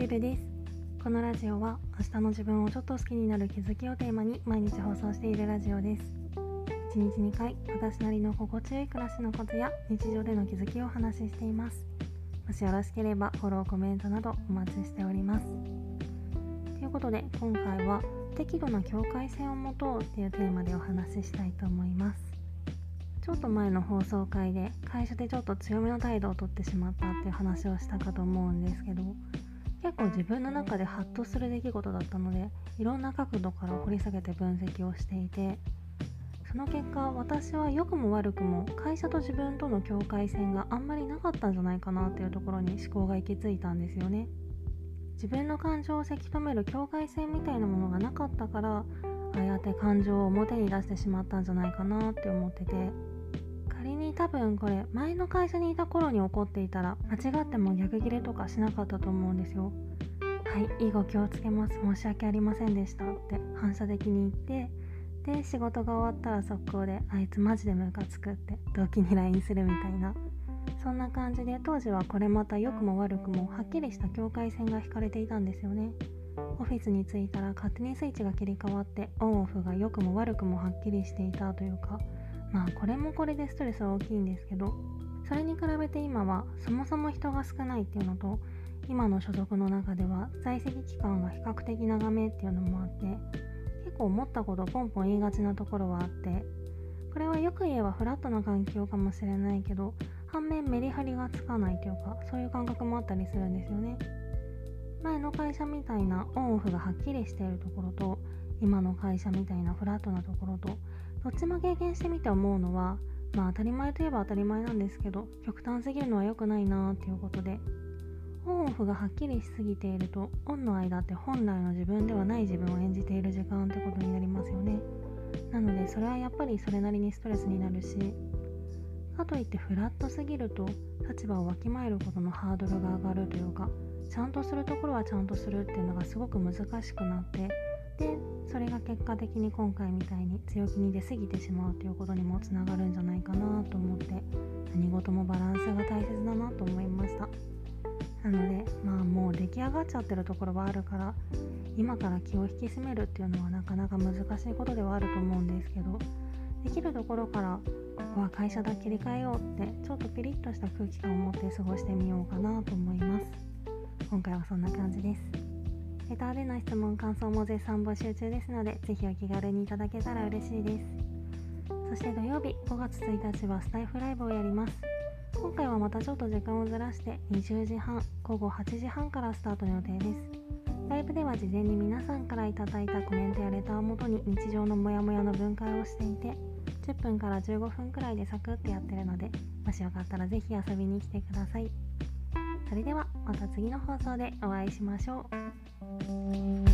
ルルです。このラジオは明日の自分をちょっと好きになる気づきをテーマに毎日放送しているラジオです。1日2回私なりの心地よい暮らしのことや日常での気づきをお話ししています。もしよろしければフォローコメントなどお待ちしております。ということで今回は適度な境界線を持とうっていうテーマでお話ししたいと思います。ちょっと前の放送回で会社でちょっと強めの態度をとってしまったっていう話をしたかと思うんですけど結構自分の中でハッとする出来事だったのでいろんな角度から掘り下げて分析をしていてその結果私は良くも悪くも会社と自分との境界線があんまりなかったんじゃないかなっていうところに思考が行き着いたんですよね。自分の感情をせき止める境界線みたいなものがなかったからああやって感情を表に出してしまったんじゃないかなって思ってて。仮に多分これ前の会社にいた頃に起こっていたら間違っても逆ギレとかしなかったと思うんですよ。はい以後気をつけます。申し訳ありませんでしたって反射的に言ってで仕事が終わったら速攻であいつマジでムカつくって同期に LINE するみたいな。そんな感じで当時はこれまた良くも悪くもはっきりした境界線が引かれていたんですよね。オフィスに着いたら勝手にスイッチが切り替わってオンオフが良くも悪くもはっきりしていたというかまあこれもこれでストレスは大きいんですけどそれに比べて今はそもそも人が少ないっていうのと今の所属の中では在籍期間が比較的長めっていうのもあって結構思ったことポンポン言いがちなところはあってこれはよく言えばフラットな環境かもしれないけど反面メリハリがつかないというかそういう感覚もあったりするんですよね。前の会社みたいなオンオフがはっきりしているところと今の会社みたいなフラットなところとどっちも経験してみて思うのはまあ当たり前といえば当たり前なんですけど極端すぎるのは良くないなっていうことでオンオフがはっきりしすぎているとオンの間って本来の自分ではない自分を演じている時間ってことになりますよね。なのでそれはやっぱりそれなりにストレスになるしかといってフラットすぎると立場をわきまえることのハードルが上がるというかちゃんとするところはちゃんとするっていうのがすごく難しくなってでそれが結果的に今回みたいに強気に出過ぎてしまうということにもつながるんじゃないかなと思って何事もバランスが大切だなと思いました。なのでまあもう出来上がっちゃってるところはあるから今から気を引き締めるっていうのはなかなか難しいことではあると思うんですけどできるところからここは会社だ切り替えようってちょっとピリッとした空気感を持って過ごしてみようかなと思います。今回はそんな感じです。レターでの質問感想も絶賛募集中です。のでぜひお気軽にいただけたら嬉しいです。そして土曜日5月1日はスタイフライブをやります。今回はまたちょっと時間をずらして20時半午後8時半からスタートの予定です。ライブでは事前に皆さんからいただいたコメントやレターをもとに日常のモヤモヤの分解をしていて10分から15分くらいでサクッとやってるのでもしよかったらぜひ遊びに来てください。それではまた次の放送でお会いしましょう。